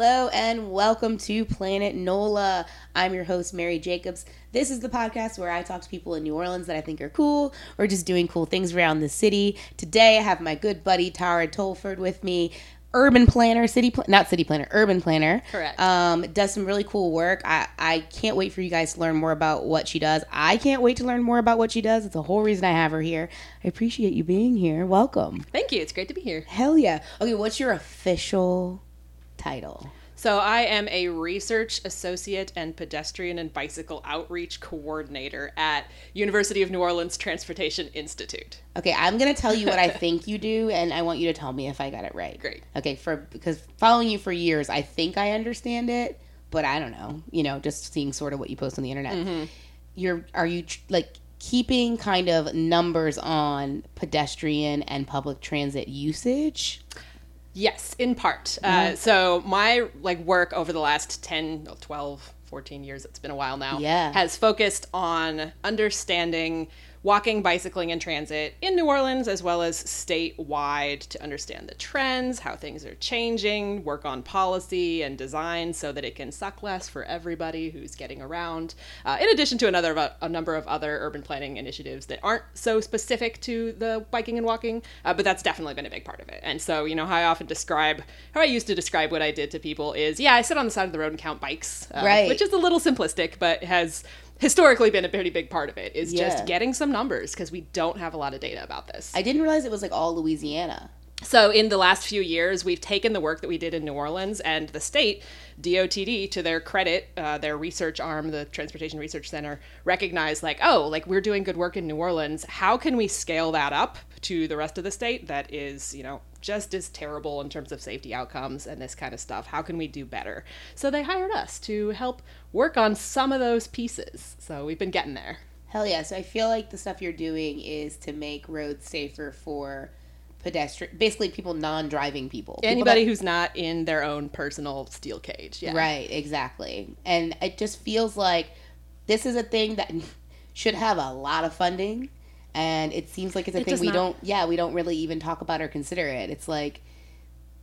Hello and welcome to Planet NOLA. I'm your host, Mary Jacobs. This is the podcast where I talk to people in New Orleans that I think are cool or just doing cool things around the city. Today I have my good buddy Tara Tolford with me. Urban planner, city pl- not city planner, urban planner. Correct. Um, does some really cool work. I, I can't wait for you guys to learn more about what she does. I can't wait to learn more about what she does. It's the whole reason I have her here. I appreciate you being here. Welcome. Thank you. It's great to be here. Hell yeah. Okay, what's your official title? So, I am a research associate and pedestrian and bicycle outreach coordinator at University of New Orleans Transportation Institute. Okay, I'm gonna tell you what I think you do, and I want you to tell me if I got it right. Great. Okay, for because following you for years, I think I understand it, but I don't know. You know, just seeing sort of what you post on the internet. Mm-hmm. You're are you tr- like keeping kind of numbers on pedestrian and public transit usage? Yes, in part. Mm-hmm. Uh, so, my like work over the last 10, 12, 14 years, it's been a while now, Yeah. has focused on understanding walking, bicycling, and transit in New Orleans as well as statewide to understand the trends, how things are changing, work on policy and design so that it can suck less for everybody who's getting around. Uh, in addition to another a number of other urban planning initiatives that aren't so specific to the biking and walking, uh, but that's definitely been a big part of it. And so, you know, how I often describe, how I used to describe what I did to people is, yeah, I sit on the side of the road and count bikes, uh, Right. which is a little simplistic, but has historically been a pretty big part of it is Yeah. just getting some numbers because we don't have a lot of data about this. I didn't realize it was like all Louisiana. So, in the last few years, we've taken the work that we did in New Orleans and the state, DOTD, to their credit, uh, their research arm, the Transportation Research Center, recognized like, oh, like we're doing good work in New Orleans. How can we scale that up to the rest of the state that is, you know, just as terrible in terms of safety outcomes and this kind of stuff? How can we do better? So, they hired us to help work on some of those pieces. So, we've been getting there. Hell yeah. So I feel like the stuff you're doing is to make roads safer for pedestrian, basically people non-driving people. People Anybody that- who's not in their own personal steel cage. Yeah. Right, exactly. And it just feels like this is a thing that should have a lot of funding. And it seems like it's a It thing we not. don't, yeah, we don't really even talk about or consider it. It's like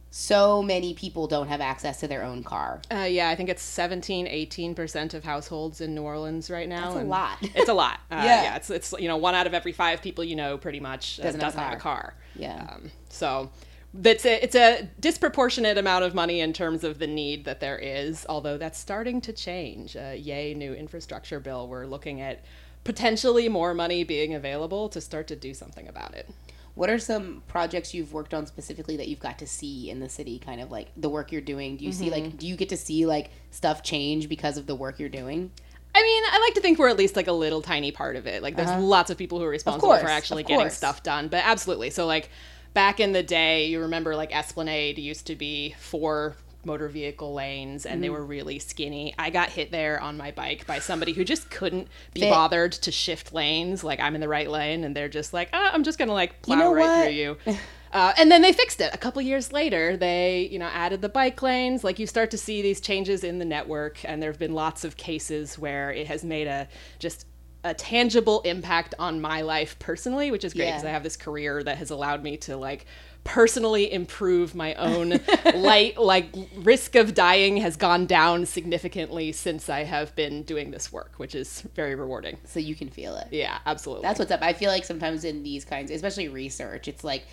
so many people don't have access to their own car. Uh, yeah, I think it's 17, 18% of households in New Orleans right now. That's a lot. It's a lot. Uh, Yeah. yeah. it's, it's, you know, one out of every five people you know pretty much uh, Doesn't doesn't, have a have a car. Yeah. Um, so that's a, it's a disproportionate amount of money in terms of the need that there is, although that's starting to change. Uh, yay, new infrastructure bill. We're looking at potentially more money being available to start to do something about it. What are some projects you've worked on specifically that you've got to see in the city? Kind of like the work you're doing. Do you see Mm-hmm. like do you get to see like stuff change because of the work you're doing? I mean, I like to think we're at least like a little tiny part of it. Like, there's lots of people who are responsible course, for actually getting stuff done, but absolutely. So, like, back in the day, you remember like Esplanade used to be four motor vehicle lanes and they Mm-hmm. were really skinny. I got hit there on my bike by somebody who just couldn't be bothered to shift lanes. Like, I'm in the right lane and they're just like, ah, I'm just gonna like plow know right what? through you. Uh, and then they fixed it a couple years later. They, you know, added the bike lanes. Like you start to see these changes in the network, and there have been lots of cases where it has made a just a tangible impact on my life personally, which is great Yeah. because I have this career that has allowed me to like personally improve my own light like risk of dying has gone down significantly since I have been doing this work, which is very rewarding. So you can feel it. Yeah, absolutely. That's what's up. I feel like sometimes in these kinds, especially research, it's like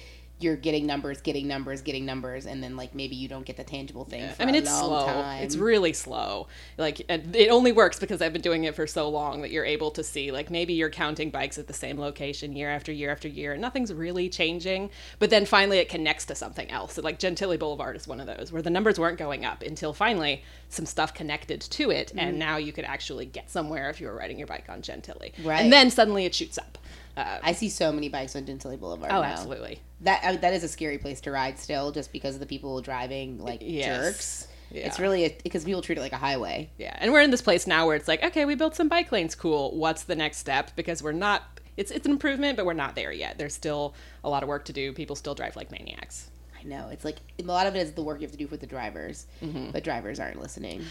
you're getting numbers, getting numbers, getting numbers, and then like maybe you don't get the tangible thing. For I mean, it's slow. Time. It's really slow. Like, and it only works because I've been doing it for so long that you're able to see, like, maybe you're counting bikes at the same location year after year after year, and nothing's really changing. But then finally, it connects to something else. So, like, Gentilly Boulevard is one of those where the numbers weren't going up until finally some stuff connected to it, Mm-hmm. and now you could actually get somewhere if you were riding your bike on Gentilly. Right. And then suddenly it shoots up. Uh, I see so many bikes on Gentilly Boulevard. oh, now. absolutely. That I, that is a scary place to ride still, just because of the people driving like Yes. jerks. It's really because people treat it like a highway. Yeah, and we're in this place now where it's like, okay, we built some bike lanes, cool. What's the next step? Because we're not. It's it's an improvement, but we're not there yet. There's still a lot of work to do. People still drive like maniacs. I know it's like a lot of it is the work you have to do for the drivers, Mm-hmm. but drivers aren't listening.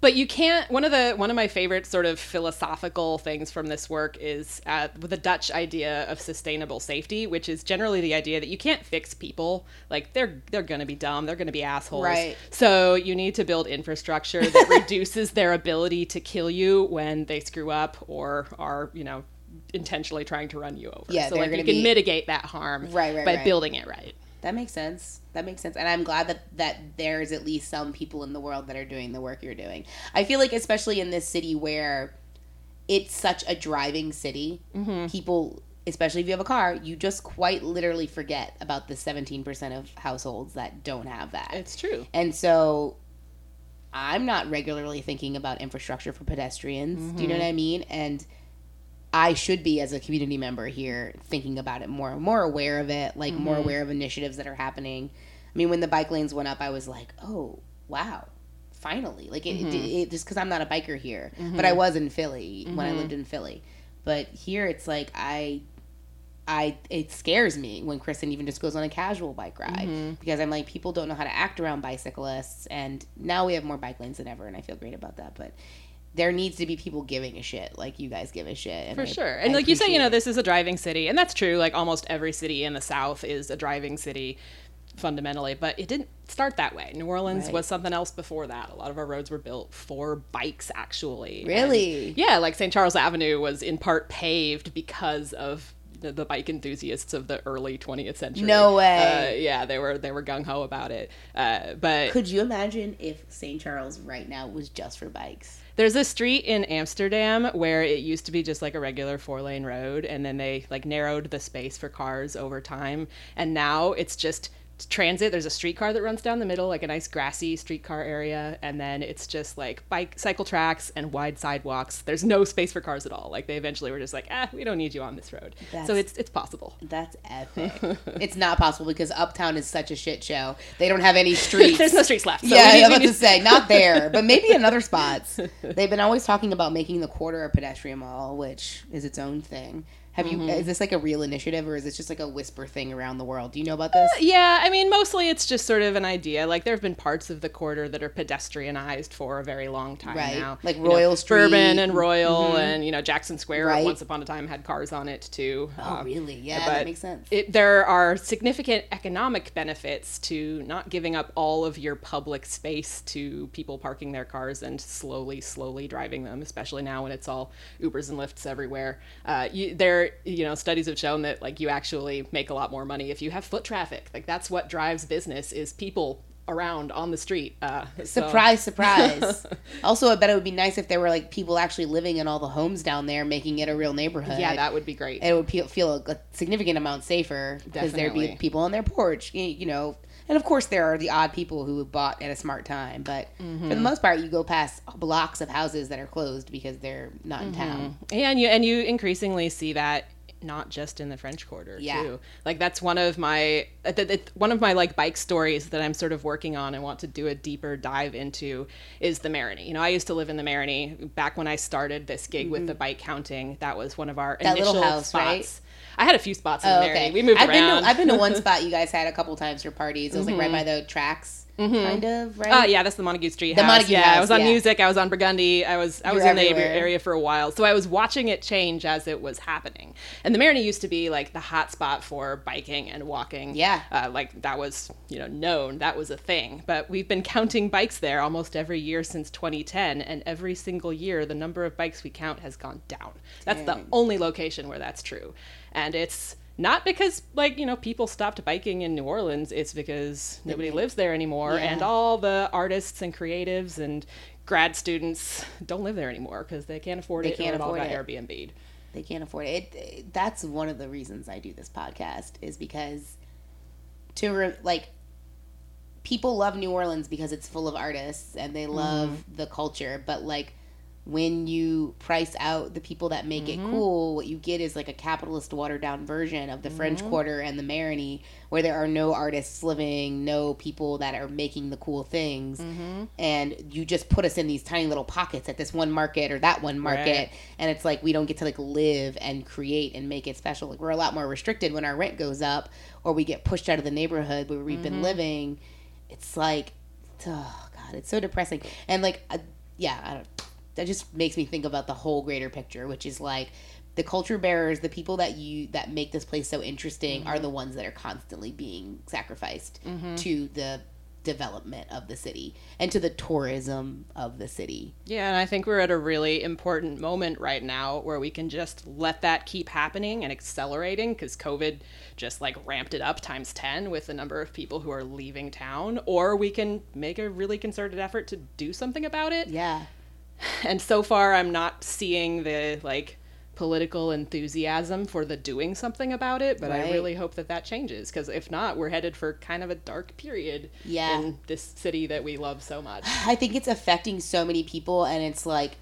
But you can't one of the one of my favorite sort of philosophical things from this work is uh, the dutch idea of sustainable safety which is generally the idea that you can't fix people. Like they're they're gonna be dumb. They're gonna be assholes. Right. so you need to build infrastructure that reduces their ability to kill you when they screw up or are you know intentionally trying to run you over. Yeah, so like you can be- mitigate that harm Right, right, by right. building it right That makes sense. That makes sense. And I'm glad that that there's at least some people in the world that are doing the work you're doing. I feel like especially in this city where it's such a driving city, Mm-hmm. people especially if you have a car, you just quite literally forget about the 17% of households that don't have that. it's true And so I'm not regularly thinking about infrastructure for pedestrians. Do you know Mm-hmm. what I mean? And I should be as a community member here thinking about it more, more aware of it, like more Mm-hmm. aware of initiatives that are happening. I mean, when the bike lanes went up, I was like, "Oh, wow." Finally, like it, Mm-hmm. it, it just because I'm not a biker here, but I was in Philly when I lived in Philly. But here, it's like I I it scares me when Kristen even just goes on a casual bike ride Mm-hmm. because I'm like people don't know how to act around bicyclists and now we have more bike lanes than ever and I feel great about that but there needs to be people giving a shit like you guys give a shit For I- sure. I And like you say, you know, this is a driving city, and that's true. Like almost every city in the South is a driving city fundamentally, but it didn't start that way. New Orleans Right. was something else before that. A lot of our roads were built for bikes, actually. really And, yeah, like St. Charles Avenue was in part paved because of the, the bike enthusiasts of the early 20th century. No way. Uh, yeah, they were they were gung ho about it. Uh, but could you imagine if St. Charles right now was just for bikes There's a street in Amsterdam where it used to be just like a regular four lane road, and then they like narrowed the space for cars over time, and now it's just transit. There's a streetcar that runs down the middle, like a nice grassy streetcar area, and then it's just like bike cycle tracks and wide sidewalks. There's no space for cars at all. Like they eventually were just like, ah, we don't need you on this road. That's- so it's it's possible. that's epic it's not possible because uptown is such a shit show they don't have any streets There's no streets left. So yeah, need- I'm we about to say not there, but maybe in other spots. They've been always talking about making the quarter a pedestrian mall, which is its own thing. Have you? Mm-hmm. Is this like a real initiative, or is this just like a whisper thing around the world? Do you know about this? Yeah, I mean, mostly it's just sort of an idea. Like there have been parts of the quarter that are pedestrianized for a very long time Right. now, Like You know, Royal Street. Bourbon and Royal, and you know Jackson Square. Right. Once upon a time had cars on it too. Oh, Um, really? Yeah, that makes sense. It, there are significant economic benefits to not giving up all of your public space to people parking their cars and slowly, slowly driving them, especially now when it's all Ubers and Lyfts everywhere. Uh, you, there, you know, studies have shown that like you actually make a lot more money if you have foot traffic. Like that's what drives business is people around on the street. Uh, so- Surprise, surprise. also, I bet it would be nice if there were like people actually living in all the homes down there, making it a real neighborhood. yeah, that would be great. it would feel a, a significant amount safer because there'd be people on their porch, you know. And of course, there are the odd people who bought at a smart time, but for Mm-hmm. the most part, you go past blocks of houses that are closed because they're not in town. and you and you increasingly see that not just in the French Quarter Yeah. too. Like that's one of my one of my like bike stories that I'm sort of working on and want to do a deeper dive into is the Marigny. You know, I used to live in the Marigny back when I started this gig with the bike counting. That was one of our Mm-hmm. That initial house, spots. right? I had a few spots in Oh, the okay. We moved I've around. Been to, I've been to one spot you guys had a couple times for parties. It was like right by mm-hmm. the tracks, kind of, right? Uh, yeah, that's the Montague Street The house. Montague yeah, I was on yeah. music. I was on Burgundy. I was I was You're in the area for a while, so I was watching it change as it was happening. And the Marigny used to be like the hot spot for biking and walking. Yeah. uh, like that was you know known. That was a thing. But we've been counting bikes there almost every year since 2010, and every single year the number of bikes we count has gone down. That's the only location where that's true, and it's. Not because like you know people stopped biking in New Orleans. It's because nobody mm-hmm. lives there anymore, Yeah. and all the artists and creatives and grad students don't live there anymore because they can't afford They it. can't or it all afford got it. Airbnb'd. they can't afford it. it. That's one of the reasons I do this podcast is because to re- like people love New Orleans because it's full of artists and they love mm-hmm. the culture, but like when you price out the people that make it mm-hmm. cool, what you get is like a capitalist watered down version of the French mm-hmm. Quarter and the Marigny, where there are no artists living, no people that are making the cool things, mm-hmm. and you just put us in these tiny little pockets at this one market or that one market, Right. and it's like we don't get to like live and create and make it special. Like we're a lot more restricted when our rent goes up, or we get pushed out of the neighborhood where we've been living. It's like, oh god, it's so depressing. And like, uh, yeah, I don't. That just makes me think about the whole greater picture, which is like the culture bearers, the people that you that make this place so interesting, are mm-hmm. the ones that are constantly being sacrificed mm-hmm. to the development of the city and to the tourism of the city. Yeah, and I think we're at a really important moment right now where we can just let that keep happening and accelerating because COVID just like ramped it up times 10 with the number of people who are leaving town, or we can make a really concerted effort to do something about it. Yeah. And so far, I'm not seeing the like political enthusiasm for the doing something about it, but I really hope that that changes because if not, we're headed for kind of a dark period Yeah. in this city that we love so much. I think it's affecting so many people, and it's like,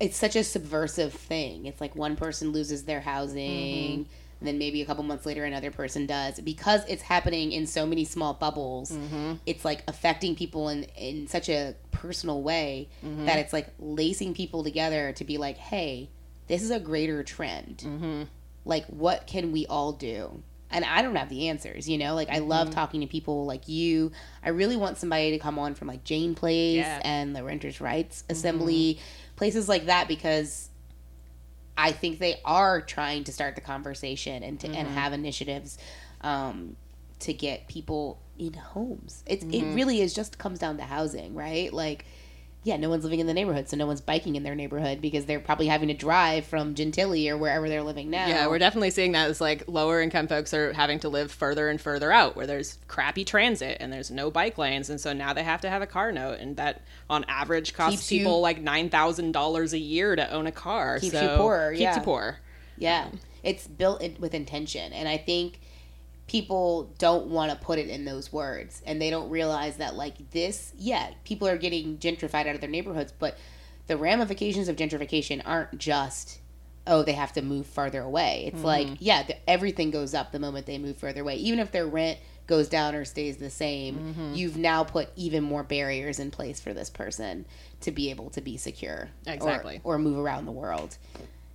it's such a subversive thing. It's like one person loses their housing, mm-hmm. And then maybe a couple months later, another person does. Because it's happening in so many small bubbles, mm-hmm. it's like affecting people in, in such a personal way mm-hmm. that it's like lacing people together to be like, hey, this is a greater trend. Mm-hmm. Like, what can we all do? And I don't have the answers, you know? Like, I love talking to people like you. I really want somebody to come on from like Jane Place Yeah. and the Renters' Rights Assembly, places like that, because I think they are trying to start the conversation and to, and have initiatives um, to get people in homes. It's it really is just comes down to housing, right? Like, yeah, no one's living in the neighborhood, so no one's biking in their neighborhood because they're probably having to drive from Gentilly or wherever they're living now. Yeah, we're definitely seeing that as like lower income folks are having to live further and further out where there's crappy transit and there's no bike lanes. And so now they have to have a car note. And that on average costs Keeps you- people like $9,000 a year to own a car. Keeps so you poorer, Keeps yeah. you poor. Yeah, um, it's built with intention, and I think people don't want to put it in those words, and they don't realize that like this, yeah, people are getting gentrified out of their neighborhoods, but the ramifications of gentrification aren't just oh they have to move farther away. It's mm-hmm. like yeah, the, everything goes up the moment they move further away, even if their rent goes down or stays the same. Mm-hmm. You've now put even more barriers in place for this person to be able to be secure, or- Exactly. or move around the world.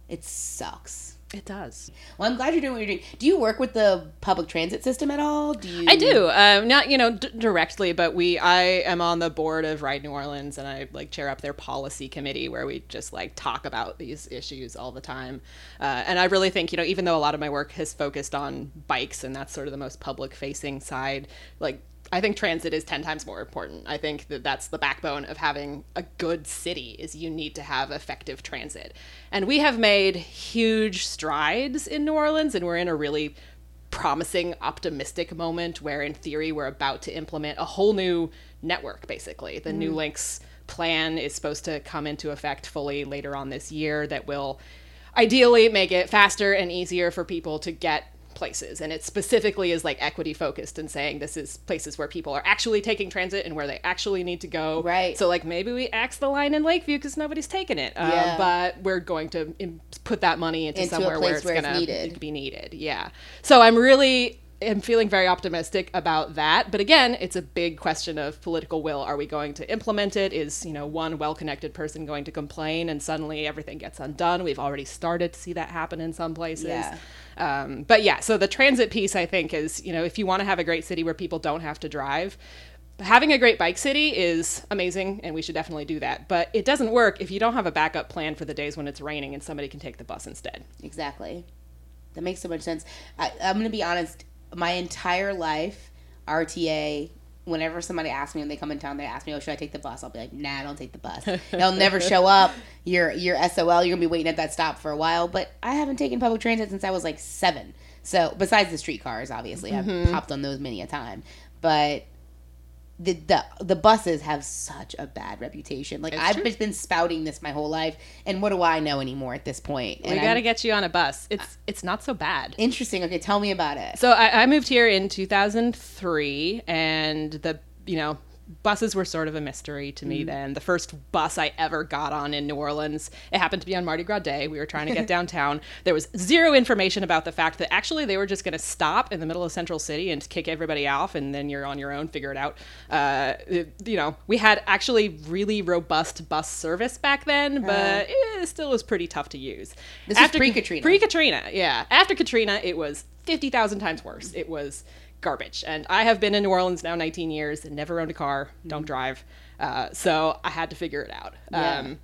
It sucks. It does. Well, I'm glad you're doing what you're doing. Do you work with the public transit system at all? Do you? I do. Um, not you know d- directly, but we. I am on the board of Ride New Orleans, and I like chair up their policy committee where we just like talk about these issues all the time. Uh, and I really think you know even though a lot of my work has focused on bikes, and that's sort of the most public facing side, like. I think transit is 10 times more important. I think that that's the backbone of having a good city is you need to have effective transit. And we have made huge strides in New Orleans and we're in a really promising, optimistic moment where, in theory, we're about to implement a whole new network, basically. The New mm. Links plan is supposed to come into effect fully later on this year that will ideally make it faster and easier for people to get places. And it specifically is like equity focused and saying this is places where people are actually taking transit and where they actually need to go. Right. so like maybe we axe the line in lakeview because nobody's taking it. Uh, Yeah. but we're going to put that money into, Into somewhere where it's where gonna needed. be needed. Yeah. So i'm really am feeling very optimistic about that. But again it's a big question of political will. Are we going to implement it? Is you know one well-connected person going to complain and suddenly everything gets undone? We've already started to see that happen in some places. Yeah. Um, but yeah, so the transit piece, I think, is you know, if you want to have a great city where people don't have to drive, having a great bike city is amazing, and we should definitely do that. But it doesn't work if you don't have a backup plan for the days when it's raining and somebody can take the bus instead. Exactly. That makes so much sense. I, I'm going to be honest. My entire life, RTA. Whenever somebody asks me when they come in town, they ask me, "Oh, should I take the bus?" I'll be like, "Nah, don't take the bus. They'll never show up. You're you're SOL. You're gonna be waiting at that stop for a while." But I haven't taken public transit since I was like seven. So besides the streetcars, obviously, I've mm-hmm. popped on those many a time. But the the the buses have such a bad reputation. Like It's I've true. just been spouting this my whole life, and what do I know anymore at this point? we got to get you on a bus. It's it's not so bad. interesting. Okay, tell me about it. So I, I moved here in 2003, and the you know buses were sort of a mystery to me then. The first bus I ever got on in New Orleans, it happened to be on Mardi Gras Day. We were trying to get downtown. There was zero information about the fact that actually they were just going to stop in the middle of Central City and kick everybody off, and then you're on your own, figure it out. Uh, it- you know, we had actually really robust bus service back then, but it still was pretty tough to use. This is pre-Katrina. Pre Katrina, yeah. After Katrina, it was 50,000 times worse. It was garbage. And I have been in New Orleans now 19 years and never owned a car, don't drive. Uh, so I had to figure it out. Yeah. Um,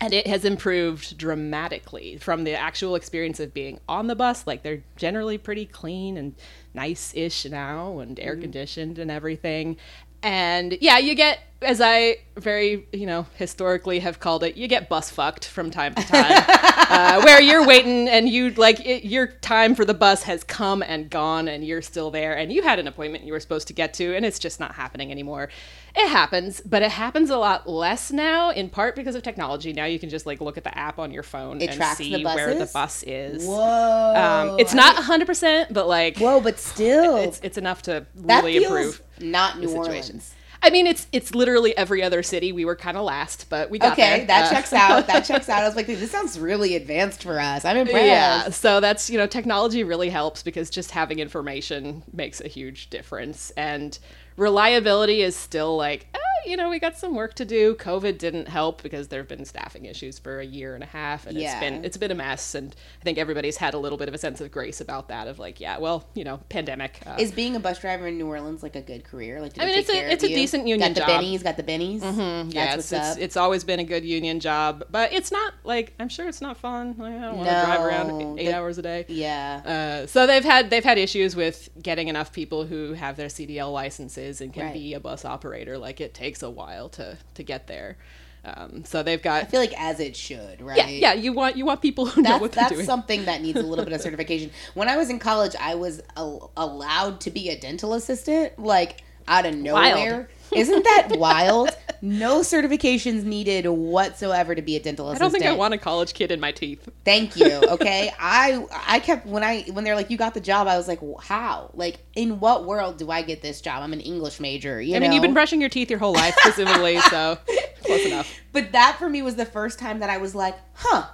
and it has improved dramatically from the actual experience of being on the bus. Like they're generally pretty clean and nice ish now and air conditioned and everything. And yeah, you get, as I very, you know, historically have called it, you get bus fucked from time to time, uh, where you're waiting and you like it, your time for the bus has come and gone, and you're still there, and you had an appointment you were supposed to get to, and it's just not happening anymore. It happens, but it happens a lot less now, in part because of technology. Now you can just like look at the app on your phone It and see the where the bus is. Whoa. Um, it's not 100%, but like Whoa, but still, it's it's enough to really improve. not New. Orleans. I mean, it's it's literally every other city. We were kind of last, but we got Okay, there. that Uh, checks out. That checks out. I was like, dude, this sounds really advanced for us. I'm impressed. Yeah, so that's you know technology really helps because just having information makes a huge difference, and reliability is still like eh, you know we got some work to do. COVID didn't help because there have been staffing issues for a year and a half, and Yeah. it's been it's been a mess. And I think everybody's had a little bit of a sense of grace about that. Of like, yeah, well, you know, pandemic. Uh, Is being a bus driver in New Orleans like a good career? Like, I it mean, it's a- it's a you? decent union got the job. bennies, got the bennies. Mm-hmm. Yeah, it's, it's it's always been a good union job, but it's not like I'm sure it's not fun. Like, I don't want to drive around eight the- hours a day. yeah. Uh, so they've had they've had issues with getting enough people who have their CDL licenses and can Right. be a bus operator. Like it takes a while to to get there. Um, so they've got I feel like as it should, right? yeah yeah you want you want people who know That's, what they're that's doing. something that needs a little bit of certification. When I was in college, I was al- allowed to be a dental assistant, like out of nowhere. Isn't that wild? No certifications needed whatsoever to be a dental I assistant. don't think I want a college kid in my teeth. Thank you. Okay, I I kept when I when they're like you got the job, I was like, how? Like, in what world do I get this job? I'm an English major. You I know. mean, you've been brushing your teeth your whole life, presumably, so close enough. But that for me was the first time that I was like, huh,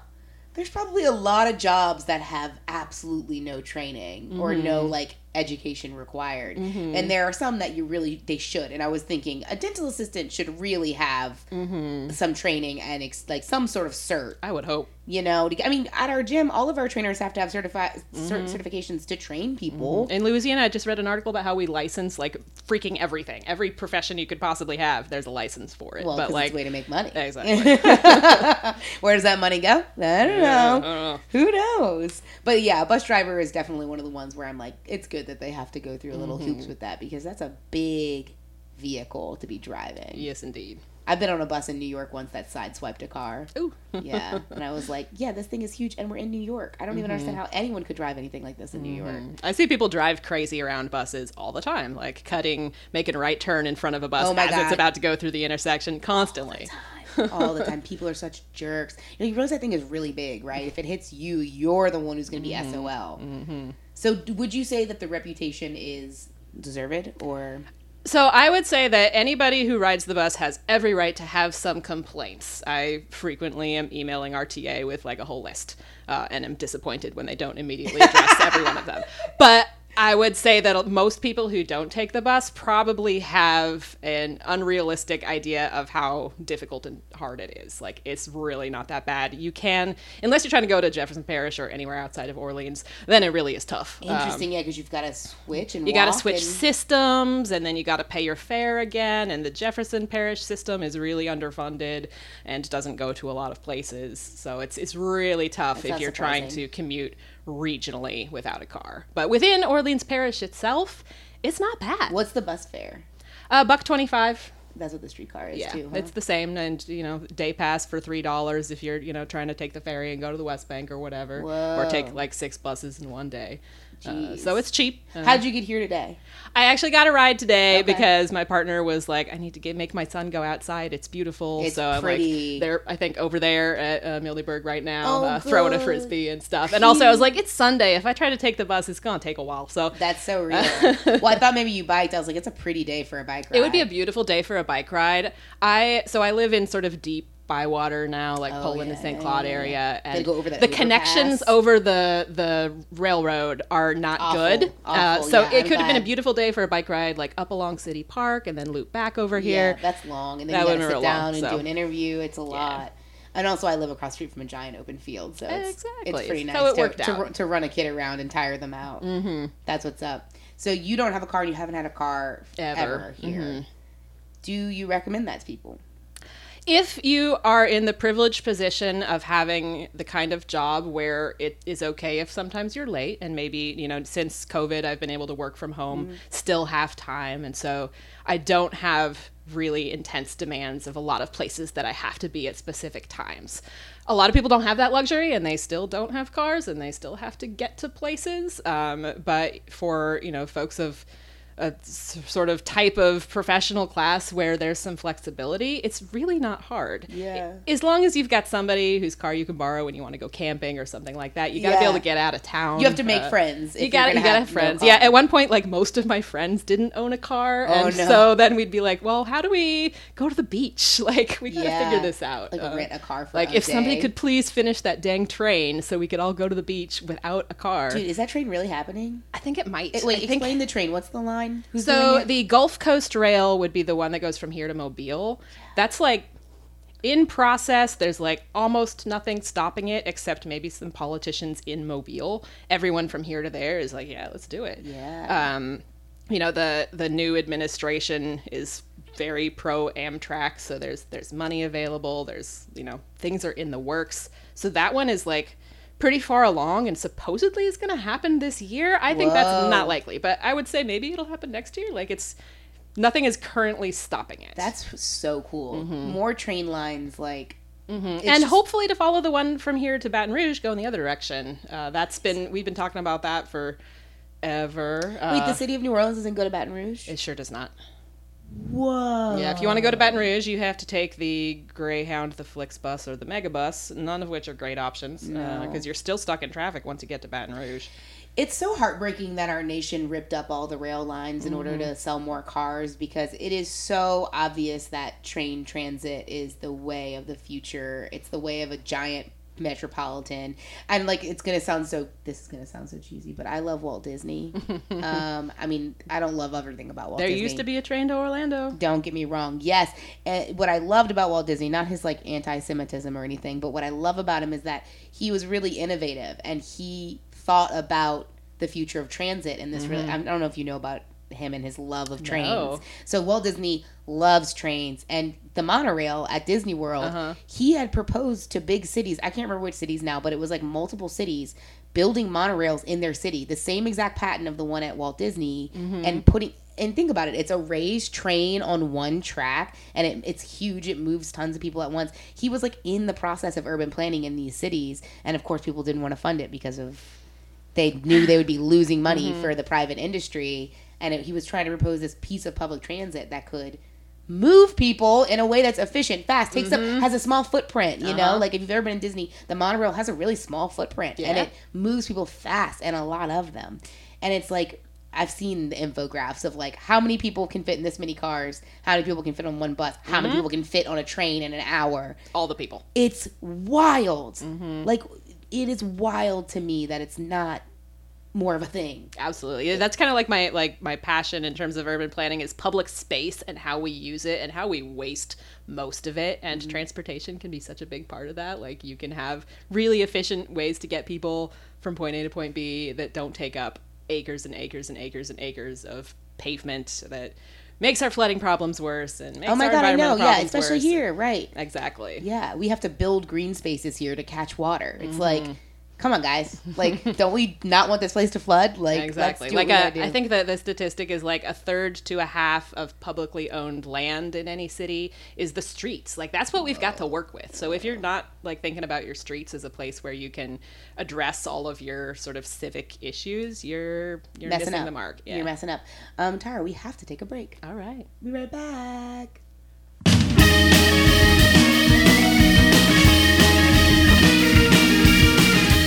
there's probably a lot of jobs that have absolutely no training or no Mm-hmm. like education required. And there are some that you really they should. And I was thinking a dental assistant should really have Mm-hmm. some training and ex- like some sort of cert, I would hope. You know. to- I mean, at our gym, all of our trainers have to have certified Mm-hmm. cert- certifications to train people. In Louisiana, I just read an article about how we license like freaking everything. Every profession you could possibly have, there's a license for it. Well, but like, it's a way to make money. exactly. Where does that money go? I don't I know. don't know. Who knows? But yeah, a bus driver is definitely one of the ones where I'm like, it's good that they have to go through a little hoops Mm-hmm. with that because that's a big vehicle to be driving. Yes, indeed. I've been on a bus in New York once that sideswiped a car. Ooh. Yeah, and I was like, yeah, this thing is huge, and we're in New York. I don't even understand Mm-hmm. how anyone could drive anything like this in New York. I see people drive crazy around buses all the time, like cutting, making a right turn in front of a bus Oh as God. it's about to go through the intersection constantly. all the time. all the time. People are such jerks. You, know, you realize that thing is really big, right? If it hits you, you're the one who's going to be Mm-hmm. SOL. So, would you say that the reputation is deserved, or So I would say that anybody who rides the bus has every right to have some complaints. I frequently am emailing RTA with like a whole list, uh, and am disappointed when they don't immediately address every one of them. But I would say that most people who don't take the bus probably have an unrealistic idea of how difficult and hard it is. Like it's really not that bad. You can, unless you're trying to go to Jefferson Parish or anywhere outside of Orleans, then it really is tough. Um, interesting? yeah, because you've got to switch and you got to switch and- systems and then you got to pay your fare again and the jefferson parish system is really underfunded and doesn't go to a lot of places so it's it's really tough if you're trying to commute regionally without a car but within orleans parish itself it's not bad What's the bus fare? uh, buck 25 That's what the streetcar is yeah too. Huh? it's the same and you know day pass for three dollars if you're you know trying to take the ferry and go to the west bank or whatever or take like six buses in one day uh, so it's cheap Uh, How'd you get here today? I actually got a ride today Okay. because my partner was like, "I need to get make my son go outside. It's beautiful." It's so I'm pretty. like, they're I think over there at uh, Milneburg right now, Oh, uh, throwing a frisbee and stuff. And also, I was like, "It's Sunday. If I try to take the bus, it's gonna take a while." So That's so real. well, I thought maybe you biked. I was like, it's a pretty day for a bike ride. it would be a beautiful day for a bike ride. I so I live in sort of deep bywater now, like Oh, Poland yeah, and St. Claude yeah, yeah. area, and go over the connections overpass. over the the railroad are not Awful, good. uh, so yeah, it I'm could have been a beautiful day for a bike ride, like up along City Park and then loop back over Yeah, here. that's long, and then That you gotta sit real long, down and so. do an interview. It's a lot. And also, I live across the street from a giant open field, so it's, Exactly. it's pretty So nice it to, worked to, out. to run a kid around and tire them out. Mm-hmm. That's what's up. So you don't have a car, and you haven't had a car Ever. ever, here. do you recommend that to people? If you are in the privileged position of having the kind of job where it is okay if sometimes you're late and maybe you know since covid i've been able to work from home mm. still half time. And so i don't have really intense demands of a lot of places that i have to be at specific times. A lot of people don't have that luxury and they still don't have cars and they still have to get to places. Um, but for you know folks of a sort of type of professional class where there's some flexibility, it's really not hard. Yeah. As long as you've got somebody whose car you can borrow when you want to go camping or something like that, you got to yeah. be able to get out of town. You have to make uh, friends. You got to have friends. No yeah. At one point, like most of my friends didn't own a car, oh, and no. so then we'd be like, well, how do we go to the beach? Like we got to yeah. figure this out. Like uh, rent a car. For like if day. somebody could please finish that dang train so we could all go to the beach without a car. Dude, is that train really happening? I think it might. It, wait, I explain think... the train. What's the line? Who's so the Gulf Coast Rail would be the one that goes from here to Mobile. That's like in process. There's like almost nothing stopping it except maybe some politicians in Mobile. Everyone from here to there is like, yeah, let's do it. Yeah. Um, you know the the new administration is very pro Amtrak, so there's there's money available. There's you know things are in the works. So that one is like pretty far along and supposedly is going to happen this year. I think Whoa. that's not likely, but I would say maybe it'll happen next year. Like it's nothing is currently stopping it. That's so cool. Mm-hmm. More train lines like Mm-hmm. And just... hopefully to follow the one from here to Baton Rouge, go in the other direction. Uh, that's been we've been talking about that for ever. Uh, Wait, the city of New Orleans doesn't go to Baton Rouge? It sure does not. Whoa. Yeah, if you want to go to Baton Rouge, you have to take the Greyhound, the Flixbus, or the Megabus, none of which are great options because no. uh, you're still stuck in traffic once you get to Baton Rouge. It's so heartbreaking that our nation ripped up all the rail lines in mm-hmm. order to sell more cars because it is so obvious that train transit is the way of the future. It's the way of a giant metropolitan and like it's gonna sound so this is gonna sound so cheesy but i love walt disney um i mean i don't love everything about walt there disney. used to be a train to orlando don't get me wrong yes and what i loved about walt disney not his like anti-semitism or anything but what i love about him is that he was really innovative and he thought about the future of transit and this mm-hmm. really i don't know if you know about him and his love of trains. No. So Walt Disney loves trains and the monorail at Disney World. Uh-huh. He had proposed to big cities. I can't remember which cities now, but it was like multiple cities building monorails in their city, the same exact pattern of the one at Walt Disney, mm-hmm. and putting and think about it it's a raised train on one track and it, it's huge it moves tons of people at once he was like in the process of urban planning in these cities and of course people didn't want to fund it because of they knew they would be losing money mm-hmm. for the private industry and it, he was trying to propose this piece of public transit that could move people in a way that's efficient, fast, takes mm-hmm. up has a small footprint. You uh-huh. know, like if you've ever been in Disney, the monorail has a really small footprint, yeah. and it moves people fast, and a lot of them. And it's like I've seen the infographics of like how many people can fit in this many cars, how many people can fit on one bus, how mm-hmm. many people can fit on a train in an hour. All the people. It's wild. Mm-hmm. Like it is wild to me that it's not more of a thing. Absolutely. That's kind of like my like my passion in terms of urban planning is public space and how we use it and how we waste most of it and mm-hmm. transportation can be such a big part of that. Like you can have really efficient ways to get people from point A to point B that don't take up acres and acres and acres and acres of pavement that makes our flooding problems worse and makes oh my god i know yeah especially worse. here right exactly yeah we have to build green spaces here to catch water it's mm-hmm. like come on guys. Like don't we not want this place to flood? Like exactly. like a, i think that the statistic is like a third to a half of publicly owned land in any city is the streets. Like that's what we've got to work with. So if you're not like thinking about your streets as a place where you can address all of your sort of civic issues you're you're messing up. the mark. Yeah. you're messing up. Um tara we have to take a break. All right. Be right back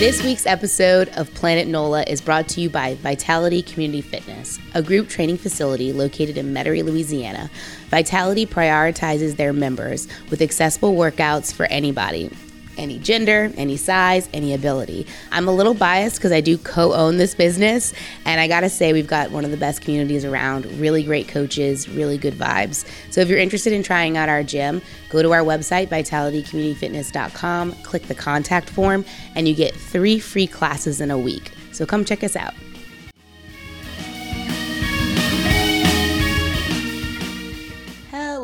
This week's episode of Planet NOLA is brought to you by Vitality Community Fitness, a group training facility located in Metairie, Louisiana. Vitality prioritizes their members with accessible workouts for anybody any gender, any size, any ability. I'm a little biased because I do co own this business, and I gotta say, we've got one of the best communities around, really great coaches, really good vibes. So if you're interested in trying out our gym, go to our website, vitalitycommunityfitness.com, click the contact form, and you get three free classes in a week. So come check us out.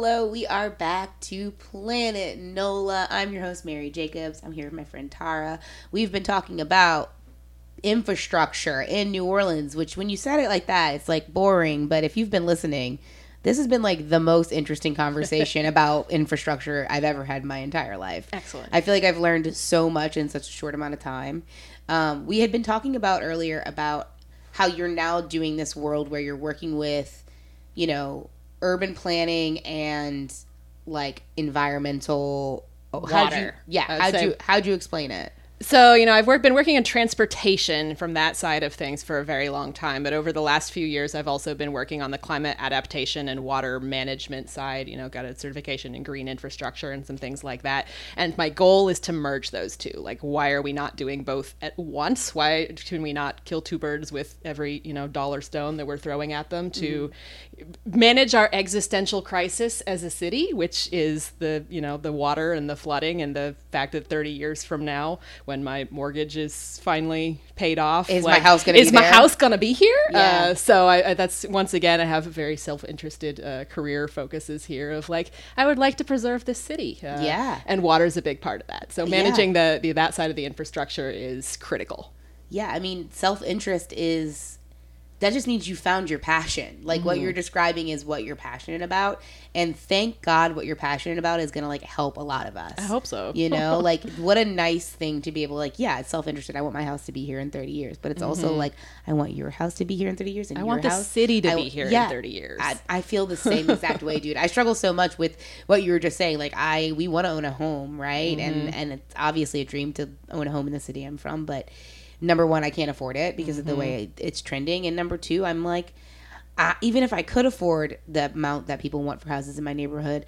Are back to Planet NOLA. I'm your host, Mary Jacobs. I'm here with my friend Tara. We've been talking about infrastructure in New Orleans, which when you said it like that, it's like boring. But if you've been listening, this has been like the most interesting conversation about infrastructure I've ever had in my entire life. Excellent. I feel like I've learned so much in such a short amount of time. Um, we had been talking about earlier about how you're now doing this world where you're working with, you know, urban planning and like environmental oh, how'd you, Water, yeah, uh, how'd say. you how'd you explain it? So, you know, I've worked, been working in transportation from that side of things for a very long time, but over the last few years, I've also been working on the climate adaptation and water management side. You know, got a certification in green infrastructure and some things like that. And my goal is to merge those two. Like, why are we not doing both at once? Why can we not kill two birds with every, you know, dollar stone that we're throwing at them to mm-hmm. Manage our existential crisis as a city, which is the you know the water and the flooding and the fact that 30 years from now, when my mortgage is finally paid off, Is my house gonna is be my there? house gonna be here? Yeah. Uh, so I, I, that's once again I have a very self-interested uh, career focuses here of like I would like to preserve this city. Uh, Yeah. and water is a big part of that. So managing the, the that side of the infrastructure is critical. Yeah, I mean, self interest is that just means you found your passion. Like what Mm-hmm. you're describing is what you're passionate about, and thank God what you're passionate about is gonna like help a lot of us. I hope so. You know, like what a nice thing to be able, to like, yeah, it's self interested. I want my house to be here in 30 years, but it's also like I want your house to be here in 30 years, and Mm-hmm. I your want the house- city to I- be here yeah, in 30 years. I, I feel the same exact way, dude. I struggle so much with what you were just saying. Like I, we want to own a home, right? Mm-hmm. And and it's obviously a dream to own a home in the city I'm from, but number one, I can't afford it because of the way Mm-hmm. it's trending, and number two, I'm like, I, even if I could afford the amount that people want for houses in my neighborhood,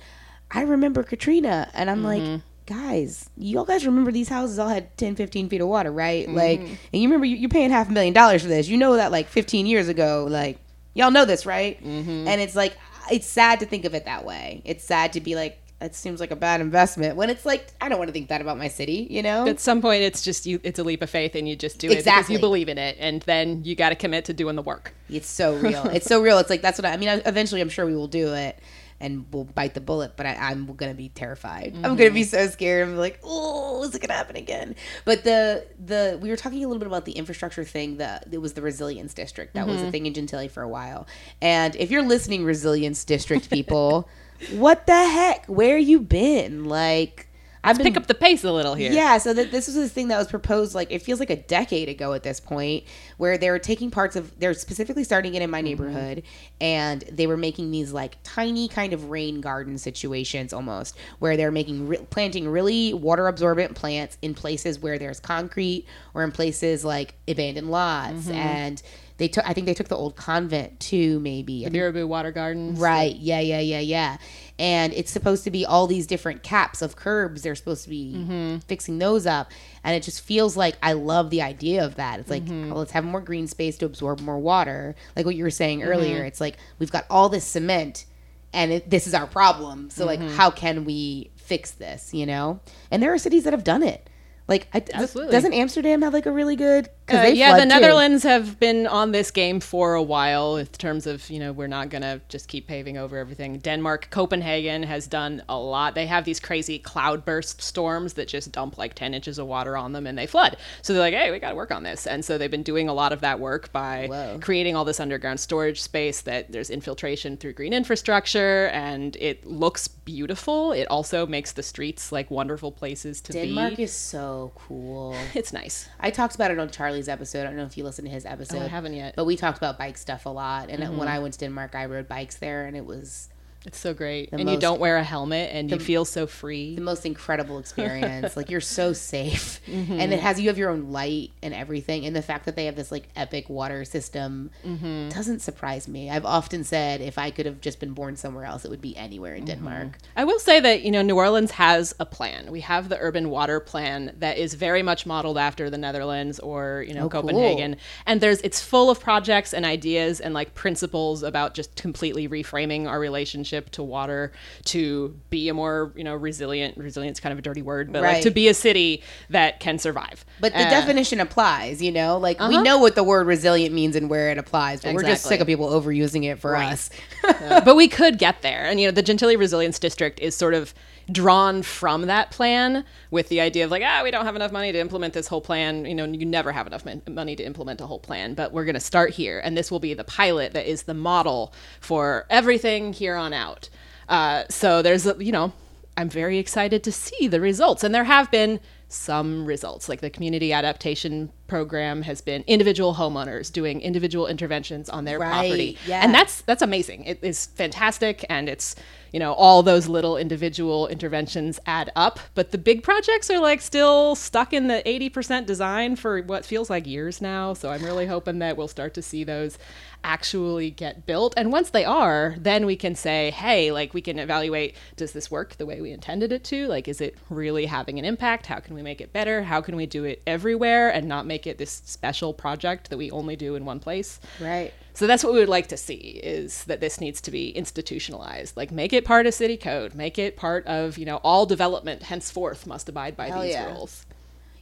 I remember Katrina, and I'm Mm-hmm. like. Guys, you all guys remember these houses all had 10, 15 feet of water, right? Mm-hmm. Like, and you remember you, you're paying half a million dollars for this. You know that like 15 years ago, like, y'all know this, right? Mm-hmm. And it's like, it's sad to think of it that way. It's sad to be like, it seems like a bad investment when it's like, I don't want to think that about my city, you know? At some point, it's just you. It's a leap of faith, and you just do it because you believe in it, and then you got to commit to doing the work. It's so real. it's so real. It's like that's what I, I mean. I, eventually, I'm sure we will do it, and we'll bite the bullet. But I, I'm gonna be terrified. I'm gonna be mm-hmm. so scared. I'm like, oh, is it gonna happen again? But the the we were talking a little bit about the infrastructure thing. The it was the resilience district that was a mm-hmm. thing in Gentilly for a while. And if you're listening, resilience district people, what the heck? Where you been? Like. I've been Pick up the pace a little here. yeah, so that this was this thing that was proposed like it feels like a decade ago at this point, where they were taking parts of they're specifically starting it in my mm-hmm. neighborhood, and they were making these like tiny kind of rain garden situations almost, where they're making re- planting really water absorbent plants in places where there's concrete or in places like abandoned lots, mm-hmm. and they took I think they took the old convent too, maybe. Think Mirabeau Water Gardens. Right. Yeah, yeah, yeah, yeah. And it's supposed to be all these different caps of curbs. They're supposed to be Mm-hmm. fixing those up. And it just feels like I love the idea of that. It's like, Mm-hmm. oh, let's have more green space to absorb more water. Like what you were saying Mm-hmm. earlier. It's like we've got all this cement and it, this is our problem. So, Mm-hmm. like, how can we fix this, you know? And there are cities that have done it. Like, I, Absolutely. doesn't Amsterdam have like a really good? Uh, they yeah, the too. Netherlands have been on this game for a while in terms of, you know, we're not going to just keep paving over everything. Denmark, Copenhagen has done a lot. They have these crazy cloudburst storms that just dump like 10 inches of water on them and they flood. So they're like, hey, we got to work on this. And so they've been doing a lot of that work by Whoa. creating all this underground storage space that there's infiltration through green infrastructure and it looks beautiful. It also makes the streets like wonderful places to Denmark be. Denmark is so cool. it's nice. I talked about it on Charlie's episode. I don't know if you listened to his episode. Oh, I haven't yet. But we talked about bike stuff a lot. And mm-hmm. when I went to Denmark, I rode bikes there, and it was It's so great. and you don't wear a helmet and you feel so free. the most incredible experience. like you're so safe, Mm-hmm. and it has you have your own light and everything. And the fact that they have this like epic water system Mm-hmm. doesn't surprise me. I've often said if I could have just been born somewhere else, it would be anywhere Mm-hmm. in Denmark. I will say that, you know, New Orleans has a plan. We have the urban water plan that is very much modeled after the Netherlands or, you know, Oh, cool. Copenhagen. And there's it's full of projects and ideas and like principles about just completely reframing our relationship relationship to water, to be a more you know resilient. Resilient's kind of a dirty word, but Right. like to be a city that can survive. But the Uh, definition applies, you know? Like we Uh-huh. know what the word resilient means and where it applies, but we're just sick of people overusing it for Right. us. but we could get there. And you know, the Gentilly Resilience District is sort of drawn from that plan with the idea of like, ah, we don't have enough money to implement this whole plan. You know, you never have enough money to implement a whole plan, but we're going to start here, and this will be the pilot that is the model for everything here on out. Uh, so there's, a, you know, I'm very excited to see the results, and there have been some results like the community adaptation program has been individual homeowners doing individual interventions on their Right, property yeah. and that's that's amazing it is fantastic and it's you know all those little individual interventions add up. But the big projects are like still stuck in the 80% design for what feels like years now. So i'm really hoping that we'll start to see those actually get built. And once they are then we can say hey like we can evaluate does this work the way we intended it to? Like is it really having an impact? How can we make it better? How can we do it everywhere and not make it this special project that we only do in one place? Right. So that's what we would like to see is that this needs to be institutionalized. Like make it part of city code, make it part of, you know, all development henceforth must abide by Hell these yeah. rules.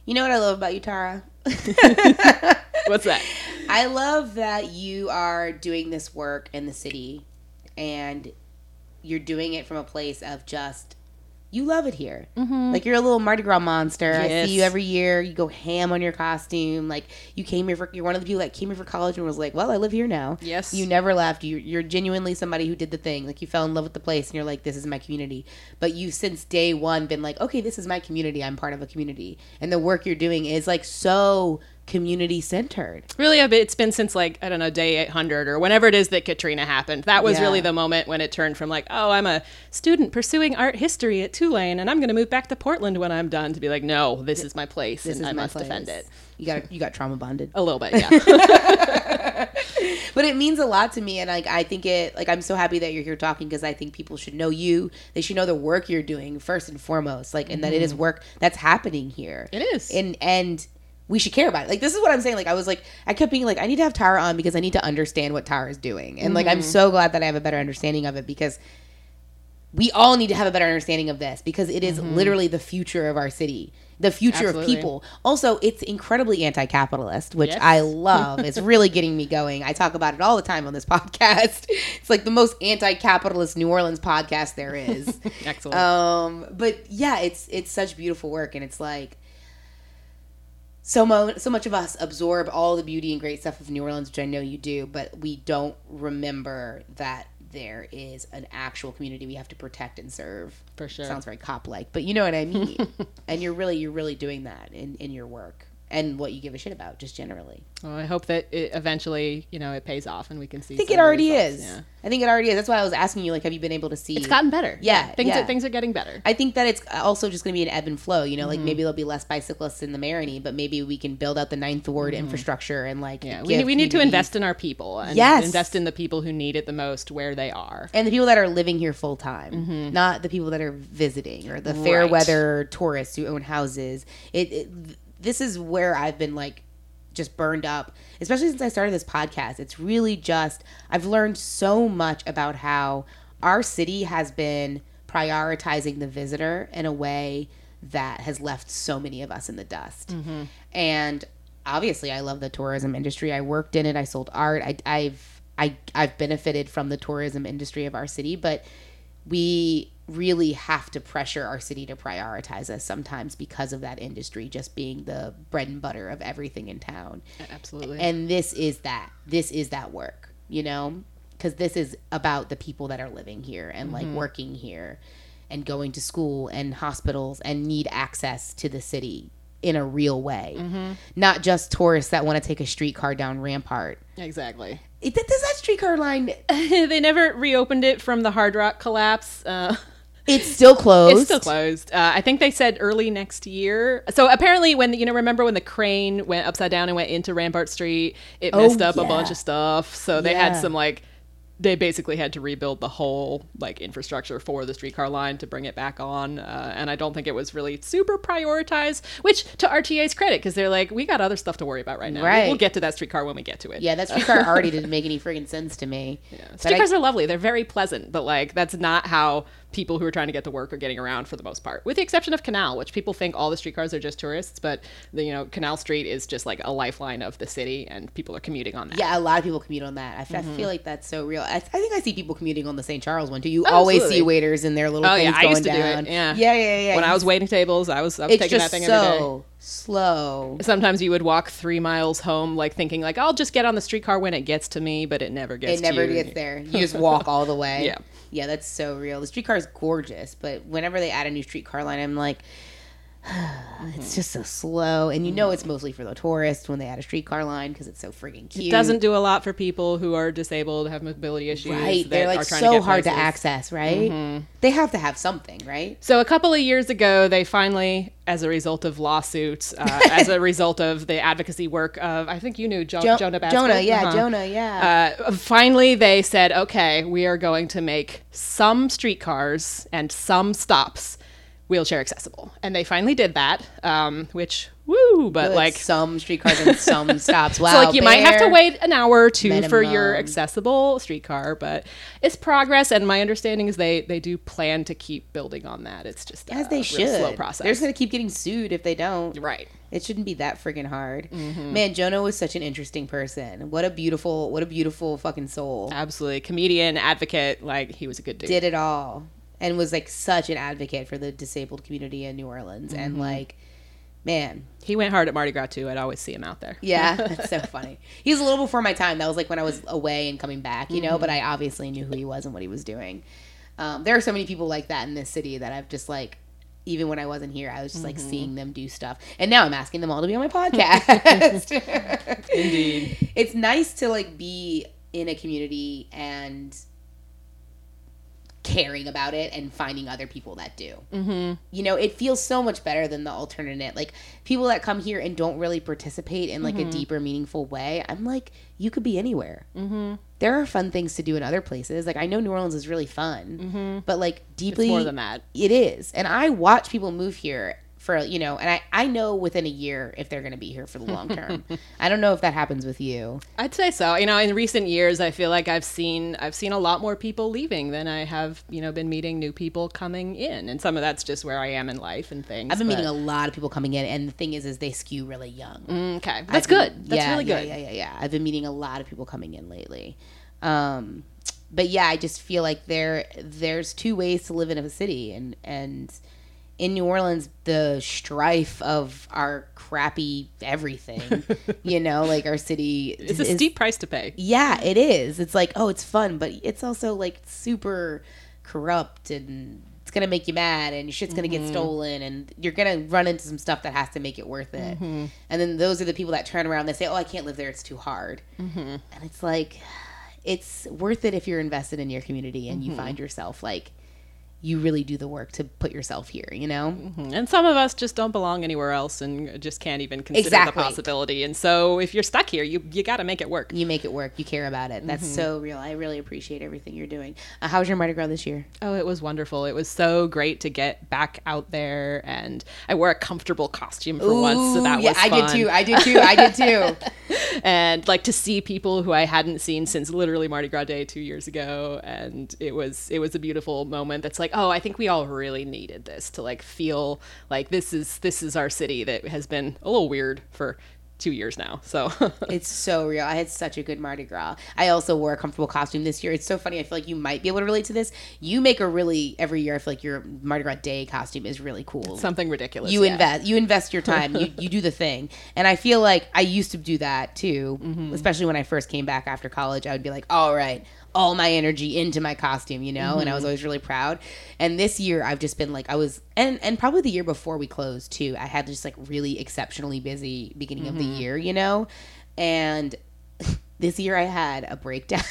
You know what I love about you, Tara? What's that? I love that you are doing this work in the city and you're doing it from a place of just you love it here. Mm-hmm. Like you're a little Mardi Gras monster. I see you every year. You go ham on your costume. Like you came here for you're one of the people that came here for college and was like, "Well, I live here now." Yes. You never left. You you're genuinely somebody who did the thing. Like you fell in love with the place and you're like, "This is my community." But you've since day 1 been like, "Okay, this is my community. I'm part of a community." And the work you're doing is like so community centered. Really, it's been since like, I don't know, day 800 or whenever it is that Katrina happened. That was Yeah. really the moment when it turned from like, oh, I'm a student pursuing art history at Tulane and I'm going to move back to Portland when I'm done to be like, no, this is my place This and is I must place. defend it. You got you got trauma bonded. A little bit, yeah. but it means a lot to me and like i think it like i'm so happy that you're here talking because i think people should know you they should know the work you're doing first and foremost like and that it is work that's happening here Mm-hmm. It is. and and we should care about it like this is what i'm saying like i was like i kept being like i need to have tara on because i need to understand what tara is doing and like i'm Mm-hmm. so glad that i have a better understanding of it because we all need to have a better understanding of this because it is literally the future of our city the future Mm-hmm. Absolutely. of people also it's incredibly anti-capitalist which Yes. i love it's really getting me going i talk about it all the time on this podcast it's like the most anti-capitalist new orleans podcast there is Excellent. um but yeah it's it's such beautiful work and it's like so mo- so much of us absorb all the beauty and great stuff of New Orleans, which I know you do, but we don't remember that there is an actual community we have to protect and serve. For sure. Sounds very cop like, but you know what I mean. and you're really you're really doing that in, in your work and what you give a shit about, just generally. Well, I hope that it eventually, you know, it pays off and we can see. I think it already results. is. Yeah. I think it already is. That's why I was asking you, like, have you been able to see? It's gotten better. Yeah, things yeah. Are, things are getting better. I think that it's also just going to be an ebb and flow. You know, Mm-hmm. like maybe there'll be less bicyclists in the Marigny, but maybe we can build out the Ninth Ward infrastructure and like Mm-hmm. Yeah, we, need- we need to invest in our people and Yes. invest in the people who need it the most where they are. and the people that are living here full time, not the people that are visiting or the fair Mm-hmm. Right. weather tourists who own houses. It, it this is where I've been like just burned up, especially since I started this podcast. It's really just I've learned so much about how our city has been prioritizing the visitor in a way that has left so many of us in the dust. Mm-hmm. And obviously, I love the tourism industry. I worked in it. I sold art. I, I've I, I've benefited from the tourism industry of our city, but we really have to pressure our city to prioritize us sometimes because of that industry just being the bread and butter of everything in town. Absolutely. And this is that. This is that work, you know? Because this is about the people that are living here and like working here and going to school and hospitals and need access to the city in a real way. Not just tourists that want to take a streetcar down Rampart. exactly. It, does that streetcar line, they never reopened it from the Hard Rock collapse. Uh, it's still closed. it's still closed. Uh, I think they said early next year. So apparently, when you know, remember when the crane went upside down and went into Rampart Street, it Oh, messed up a bunch of stuff. So they had some like they basically had to rebuild the whole like infrastructure for the streetcar line to bring it back on uh, and i don't think it was really super prioritized which to rta's credit because they're like we got other stuff to worry about right now Right. we'll get to that streetcar when we get to it Yeah, that streetcar already didn't make any friggin' sense to me. yeah. But I- streetcars are lovely they're very pleasant but like that's not how people who are trying to get to work are getting around for the most part with the exception of canal which people think all the streetcars are just tourists but the you know canal street is just like a lifeline of the city and people are commuting on that Yeah, a lot of people commute on that. I feel mm-hmm. like that's so real. I, I think I see people commuting on the St. Charles one too. You oh, always Absolutely. see waiters in their little Oh, yeah, I going used to do it, yeah. yeah, yeah, yeah. when i was waiting tables i was i was it's taking that thing every day so slow. sometimes you would walk three miles home like thinking like i'll just get on the streetcar when it gets to me but it never gets there. It never gets there. You just walk all the way. Yeah. Yeah, that's so real. The streetcar is gorgeous, but whenever they add a new streetcar line, I'm like, it's just so slow. And you know, it's mostly for the tourists when they add a streetcar line because it's so friggin' cute. it doesn't do a lot for people who are disabled have mobility issues right. They're like are so to hard to places. Mm-hmm. access. Right. They have to have something, right? so a couple of years ago they finally as a result of lawsuits uh, as a result of the advocacy work of i think you knew jo- Jo- jonah Bascle. Jonah, yeah, Uh-huh. Jonah, yeah. uh, finally they said okay we are going to make some streetcars and some stops wheelchair accessible and they finally did that um, which woo but Good. like some streetcars and some stops. Wow. so like you might have to wait an hour or two for your accessible streetcar but it's progress and my understanding is they they do plan to keep building on that it's just As a they should. slow process They're just gonna keep getting sued if they don't. right It shouldn't be that freaking hard. Mm-hmm. Man, Jonah was such an interesting person. What a beautiful, what a beautiful fucking soul. absolutely comedian advocate like he was a good dude Did it all and was like such an advocate for the disabled community in New Orleans. Mm-hmm. And like, man, he went hard at mardi gras too i'd always see him out there yeah, that's so funny. He was a little before my time. That was like when I was away and coming back, you know. Mm-hmm. But I obviously knew who he was and what he was doing. Um, there are so many people like that in this city that I've just like. Even when I wasn't here, I was just like Mm-hmm. seeing them do stuff, and now I'm asking them all to be on my podcast. indeed it's nice to like be in a community and caring about it and finding other people that do. Mm-hmm. You know, it feels so much better than the alternate. Like people that come here and don't really participate in like Mm-hmm. a deeper, meaningful way. I'm like, you could be anywhere. Mm-hmm. There are fun things to do in other places. Like I know New Orleans is really fun, but like deeply Mm-hmm. more than that it is. And I watch people move here for, you know, and I, I know within a year if they're going to be here for the long term. I don't know if that happens with you. I'd say so. You know, in recent years, I feel like I've seen I've seen a lot more people leaving than I have, you know, been meeting new people coming in, and some of that's just where I am in life and things. I've been meeting a lot of people coming in, and the thing is, is they skew really young. Mm, okay, that's I've been- good. That's yeah, really yeah, good. Yeah, yeah, yeah. I've been meeting a lot of people coming in lately. Um, but yeah, I just feel like there there's two ways to live in a city, and and in New Orleans, the strife of our crappy everything, you know, like our city It's a steep price to pay. Yeah, it is. It's like, oh, it's fun, but it's also like super corrupt and it's gonna make you mad and your shit's gonna Mm-hmm. get stolen and you're gonna run into some stuff that has to make it worth it. Mm-hmm. And then those are the people that turn around and they say, Oh, I can't live there, it's too hard. Mm-hmm. And it's like it's worth it if you're invested in your community and you Mm-hmm. find yourself like you really do the work to put yourself here, you know? Mm-hmm. And some of us just don't belong anywhere else and just can't even consider Exactly. the possibility. And so if you're stuck here, you you got to make it work. You make it work. You care about it. That's Mm-hmm. so real. I really appreciate everything you're doing. Uh, how was your Mardi Gras this year? Oh, it was wonderful. It was so great to get back out there and I wore a comfortable costume for once, so that yeah, was I did too. I did too. I did too. and like to see people who I hadn't seen since literally Mardi Gras Day two years ago, and it was it was a beautiful moment. That's like, oh, I think we all really needed this to like feel like this is this is our city that has been a little weird for two years now. So It's so real. I had such a good Mardi Gras. I also wore a comfortable costume this year. It's so funny. I feel like you might be able to relate to this. You make a really every year. I feel like your Mardi Gras Day costume is really cool. something ridiculous. you yeah. invest you invest your time you, you do the thing and i feel like i used to do that too Mm-hmm. especially when i first came back after college i would be like all right all my energy into my costume you know and i was Mm-hmm. always really proud and this year i've just been like i was and and probably the year before we closed too i had just like really exceptionally busy beginning of the Mm-hmm. year you know and this year i had a breakdown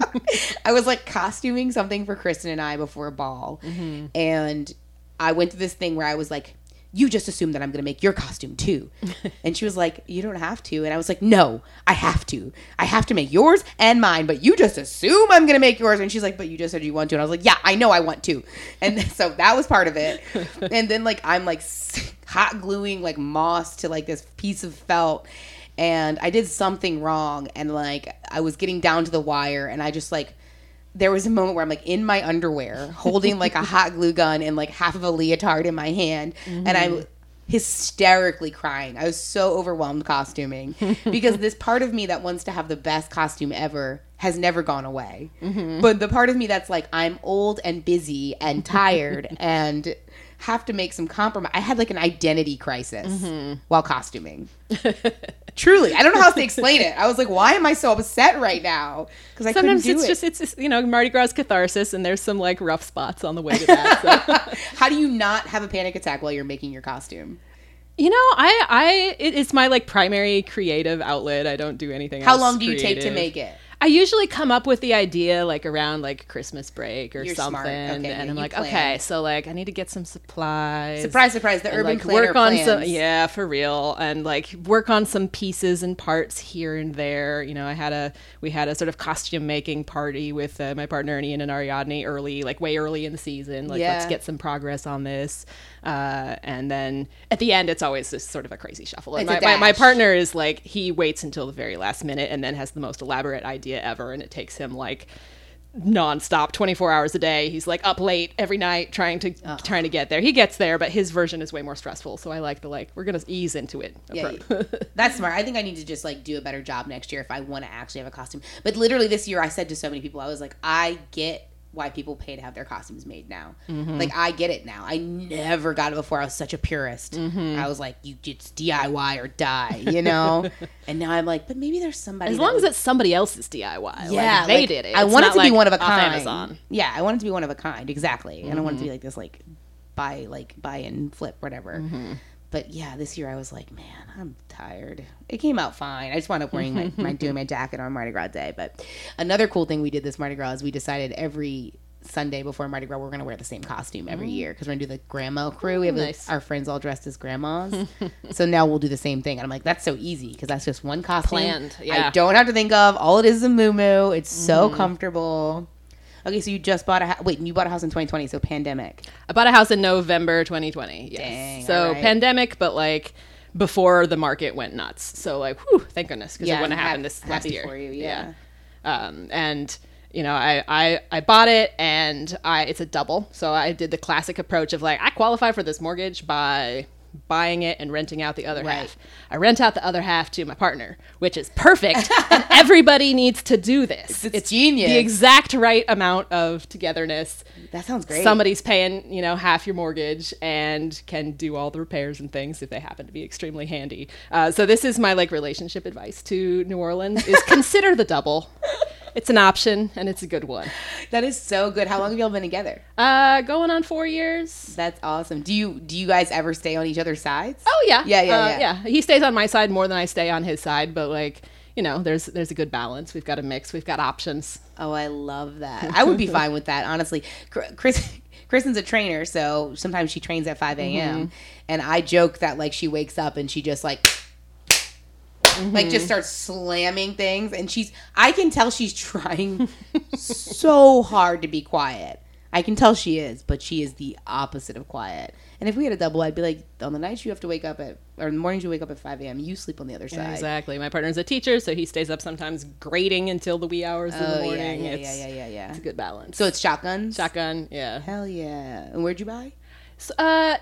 i was like costuming something for kristen and i before a ball Mm-hmm. and i went to this thing where i was like you just assume that I'm gonna make your costume too. and she was like, you don't have to. And I was like, no, I have to. I have to make yours and mine, but you just assume I'm gonna make yours. And she's like, but you just said you want to. And I was like, yeah, I know I want to. And so that was part of it. and then like I'm like hot gluing like moss to like this piece of felt and I did something wrong and like I was getting down to the wire and I just like there was a moment where I'm like in my underwear holding like a hot glue gun and like half of a leotard in my hand mm-hmm. and I'm hysterically crying. I was so overwhelmed costuming because this part of me that wants to have the best costume ever has never gone away. Mm-hmm. But the part of me that's like I'm old and busy and tired and have to make some compromise. I had like an identity crisis mm-hmm. while costuming. Truly, I don't know how else to explain it. I was like, why am I so upset right now? Because I sometimes it's it. just it's you know Mardi Gras catharsis, and there's some like rough spots on the way to that. So. how do you not have a panic attack while you're making your costume? You know, I I it, it's my like primary creative outlet. I don't do anything. How long do you creative. take to make it? I usually come up with the idea like around like Christmas break or You're something, okay, and I'm like, plan. okay, so like I need to get some supplies. Surprise, surprise! The and, urban like, planner work on plans. some, yeah, for real, and like work on some pieces and parts here and there. You know, I had a we had a sort of costume making party with uh, my partner Ian and Ariadne early, like way early in the season. Like, yeah. let's get some progress on this. Uh, and then at the end, it's always this sort of a crazy shuffle. And my, my, my, partner is like, he waits until the very last minute and then has the most elaborate idea ever. And it takes him like nonstop 24 hours a day. He's like up late every night trying to trying to get there. He gets there but his version is way more stressful. So i like the like we're gonna ease into it yeah, that's smart. I think i need to just like do a better job next year if i want to actually have a costume. But literally this year i said to so many people i was like i get why people pay to have their costumes made now. Mm-hmm. Like I get it now. I never got it before. I was such a purist. Mm-hmm. I was like, you it's DIY or die, you know. and now I'm like, but maybe there's somebody. As long as it's somebody else's DIY. Yeah, like, they like, did it. I want it to like be one of a kind. Amazon. Yeah, I want it to be one of a kind. Exactly. Mm-hmm. I don't want it to be mm-hmm. like this, like buy, like buy and flip, whatever. Mm-hmm. But yeah, this year I was like, man, I'm tired. It came out fine. I just wound up wearing my, my doing my jacket on Mardi Gras Day. But another cool thing we did this Mardi Gras is we decided every Sunday before Mardi Gras, we're going to wear the same costume every mm. year because we're going to do the grandma crew. We have nice. our friends all dressed as grandmas. so now we'll do the same thing. And I'm like, that's so easy because that's just one costume. Planned. Yeah. I don't have to think of. All it is a moo It's mm. so mm-hmm. comfortable. Okay, so you just bought a house. Wait, you bought a house in 2020, so pandemic. I bought a house in November 2020. Yes. Dang, so right. pandemic, but like before the market went nuts. So like, whew, thank goodness because yeah, it wouldn't have happened this last year. For you, yeah. yeah. Um, and you know, I, I, I bought it and I it's a double. So I did the classic approach of like I qualify for this mortgage by buying it and renting out the other right. half. I rent out the other half to my partner, which is perfect. and everybody needs to do this. It's, it's, genius. The exact right amount of togetherness. That sounds great. Somebody's paying, you know, half your mortgage and can do all the repairs and things if they happen to be extremely handy. Uh, so this is my like relationship advice to New Orleans: is consider the double it's an option and it's a good one. That is so good. How long have y'all been together? Uh, going on four years. That's awesome. Do you do you guys ever stay on each other's sides? Oh yeah, yeah, yeah, uh, yeah. yeah. He stays on my side more than I stay on his side, but like you know, there's there's a good balance. We've got a mix. We've got options. Oh, I love that. I would be fine with that, honestly. Chris. Kristen's a trainer, so sometimes she trains at 5 a.m. Mm-hmm. And I joke that like she wakes up and she just like mm-hmm. like just starts slamming things and she's I can tell she's trying so hard to be quiet. I can tell she is, but she is the opposite of quiet. And if we had a double, I'd be like, on the nights you have to wake up at, or in the mornings you wake up at 5 a.m., you sleep on the other side. Exactly. My partner's a teacher, so he stays up sometimes grading until the wee hours oh, in the morning. Yeah, yeah, it's, yeah, yeah, yeah, yeah. It's a good balance. So it's shotguns? Shotgun, yeah. Hell yeah. And where'd you buy? Uh,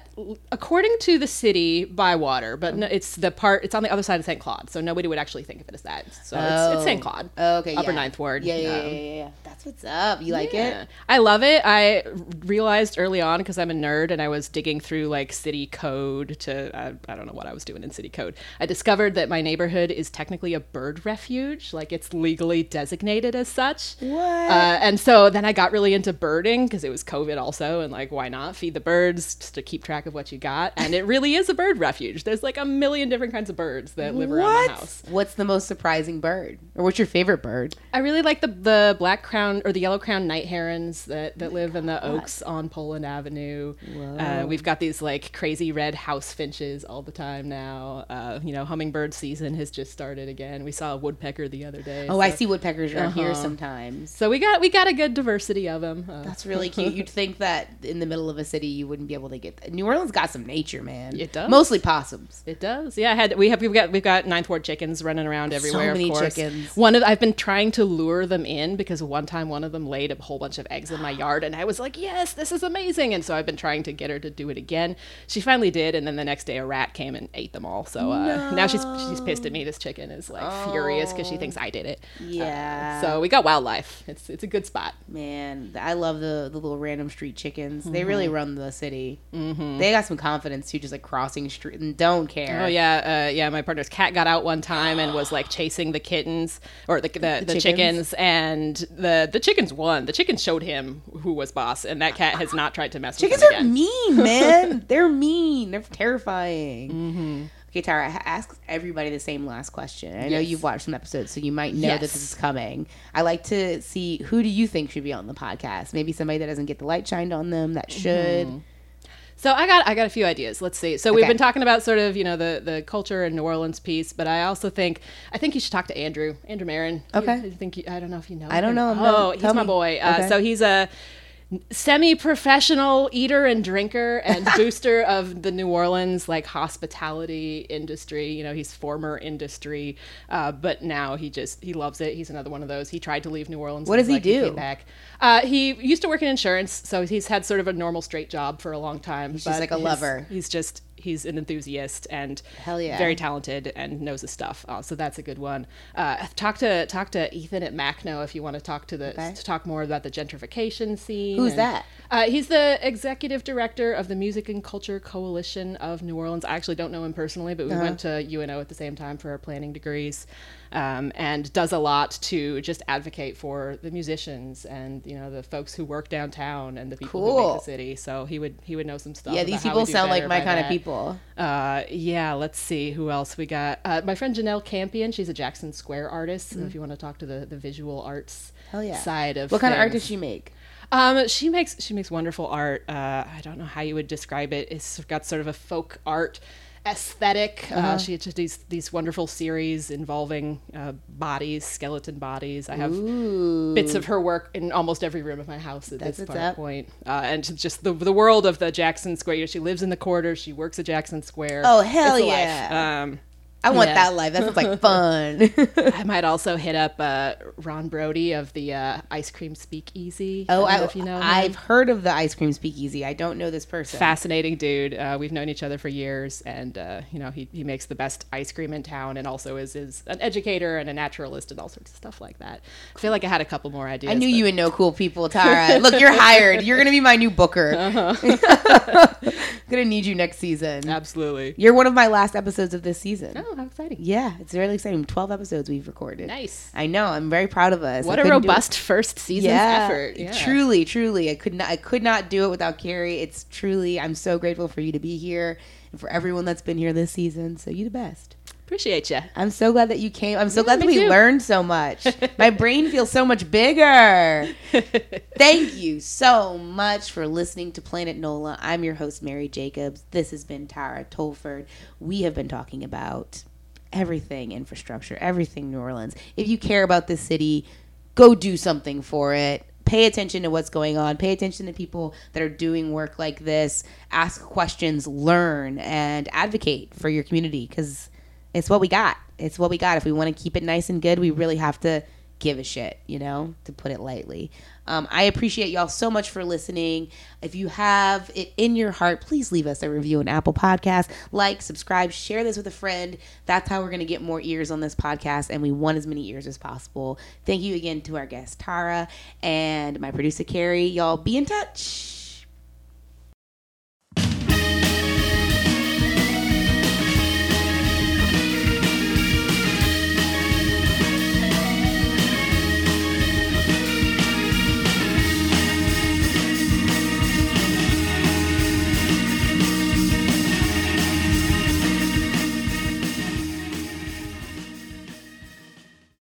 according to the city, Bywater, but no, it's the part. It's on the other side of St. Claude, so nobody would actually think of it as that. So oh. it's, it's St. Claude. Oh, okay, Upper yeah. Ninth Ward. Yeah, yeah, um, yeah, yeah, yeah, That's what's up. You like yeah. it? I love it. I realized early on because I'm a nerd and I was digging through like city code to uh, I don't know what I was doing in city code. I discovered that my neighborhood is technically a bird refuge, like it's legally designated as such. What? Uh, and so then I got really into birding because it was COVID also, and like why not feed the birds just to keep track of what you got. And it really is a bird refuge. There's like a million different kinds of birds that live what? around the house. What's the most surprising bird? Or what's your favorite bird? I really like the the black crown or the yellow crown night herons that, that live in the oaks on Poland Avenue. Uh, we've got these like crazy red house finches all the time now. Uh, you know, hummingbird season has just started again. We saw a woodpecker the other day. Oh, so, I see woodpeckers around here Uh-huh. sometimes. So we got we got a good diversity of them. Uh, That's really cute. You'd think that in the middle of a city you wouldn't be able to get that. New Orleans got some nature, man. It does. Mostly possums. It does. Yeah, I had we have we've got we've got ninth ward chickens running around everywhere. So many of course. chickens. One of I've been trying to lure them in because one time one of them laid a whole bunch of eggs in my yard, and I was like, "Yes, this is amazing!" And so I've been trying to get her to do it again. She finally did, and then the next day a rat came and ate them all. So uh, now she's she's pissed at me. This chicken is like furious because she thinks I did it. Uh, Yeah. so we got wildlife. It's it's a good spot. Man, I love the the little random street chickens. They really Mm-hmm. run the city. Mm-hmm. They got some confidence too, just like crossing street and don't care. Oh yeah, uh, yeah. My partner's cat got out one time and was like chasing the kittens or the the, the, chickens? chickens. and the the chickens won. The chickens showed him who was boss, and that cat has not tried to mess Chickens with are him again. mean, man. They're mean. They're terrifying. Mm-hmm. Okay, Tara, I ask everybody the same last question. I know you've watched some episodes, so you might know that this is coming. I like to see who do you think should be on the podcast? Maybe somebody that doesn't get the light shined on them that should. So I got I got a few ideas. Let's see. So we've Okay. been talking about sort of you know the the culture and New Orleans piece, but I also think I think you should talk to Andrew Andrew Marin. Okay. I think you, I don't know if you know. I don't him. know him, no. Oh, he's Tell my me. boy. Uh, Okay. So he's a semi-professional eater and drinker and booster of the New Orleans like hospitality industry. You know, he's former industry, uh, but now he just he loves it. He's another one of those. He tried to leave New Orleans. What does he like, do? came back. Uh, he used to work in insurance, so he's had sort of a normal straight job for a long time. He's just like a lover. He's just he's an enthusiast and yeah. very talented and knows his stuff. Uh, so that's a good one. Uh, talk to talk to Ethan at MaCCNO if you want to talk to the Okay. to talk more about the gentrification scene. Who's and- that? Uh, he's the executive director of the Music and Culture Coalition of New Orleans. I actually don't know him personally, but we Uh-huh. went to UNO at the same time for our planning degrees, um, and does a lot to just advocate for the musicians and you know the folks who work downtown and the people who make the city. So he would he would know some stuff. Yeah, these people sound like my kind of people. Uh, yeah, let's see who else we got. Uh, my friend Janelle Campion, she's a Jackson Square artist. So if you want to talk to the, the visual arts. Hell yeah. side of What kind of art does she make? Um, she makes she makes wonderful art. Uh, I don't know how you would describe it. It's got sort of a folk art aesthetic. uh Uh-huh. she has these these wonderful series involving uh, bodies, skeleton bodies. I have Ooh. bits of her work in almost every room of my house at That's this part point. Uh, and just the the world of the Jackson Square. You know, she lives in the quarter. She works at Jackson Square. Oh, hell It's a yeah. life. Um, I want Yeah. that life. That sounds like fun. I might also hit up uh, Ron Brody of the uh, Ice Cream Speakeasy. oh, I I, know if you know him. I've heard of the ice cream speakeasy. I don't know this person. fascinating dude. Uh, we've known each other for years, and uh, you know he, he makes the best ice cream in town, and also is is an educator and a naturalist and all sorts of stuff like that. I feel like I had a couple more ideas. I knew but- you would know cool people, Tara. Look, you're hired. You're gonna be my new booker. Uh-huh. gonna need you next season. Absolutely. You're one of my last episodes of this season. Oh, Oh, how exciting! Yeah, it's really exciting. Twelve episodes we've recorded. Nice. I know. I'm very proud of us. What I a couldn't do it- robust first season yeah, effort. Yeah. Truly, truly, I could not. I could not do it without Carrie. It's truly. I'm so grateful for you to be here and for everyone that's been here this season. So you the best. Appreciate you. I'm so glad that you came. I'm so Yeah, glad that we too. learned so much. My brain feels so much bigger. Thank you so much for listening to Planet NOLA. I'm your host, Mary Jacobs. This has been Tara Tolford. We have been talking about everything infrastructure, everything New Orleans. If you care about this city, go do something for it. Pay attention to what's going on. Pay attention to people that are doing work like this. Ask questions, learn, and advocate for your community because it's what we got. It's what we got. If we want to keep it nice and good, we really have to give a shit, you know, to put it lightly. Um, I appreciate y'all so much for listening. If you have it in your heart, please leave us a review on Apple Podcasts. Like, subscribe, share this with a friend. That's how we're going to get more ears on this podcast, and we want as many ears as possible. Thank you again to our guest, Tara, and my producer, Carrie. Y'all be in touch.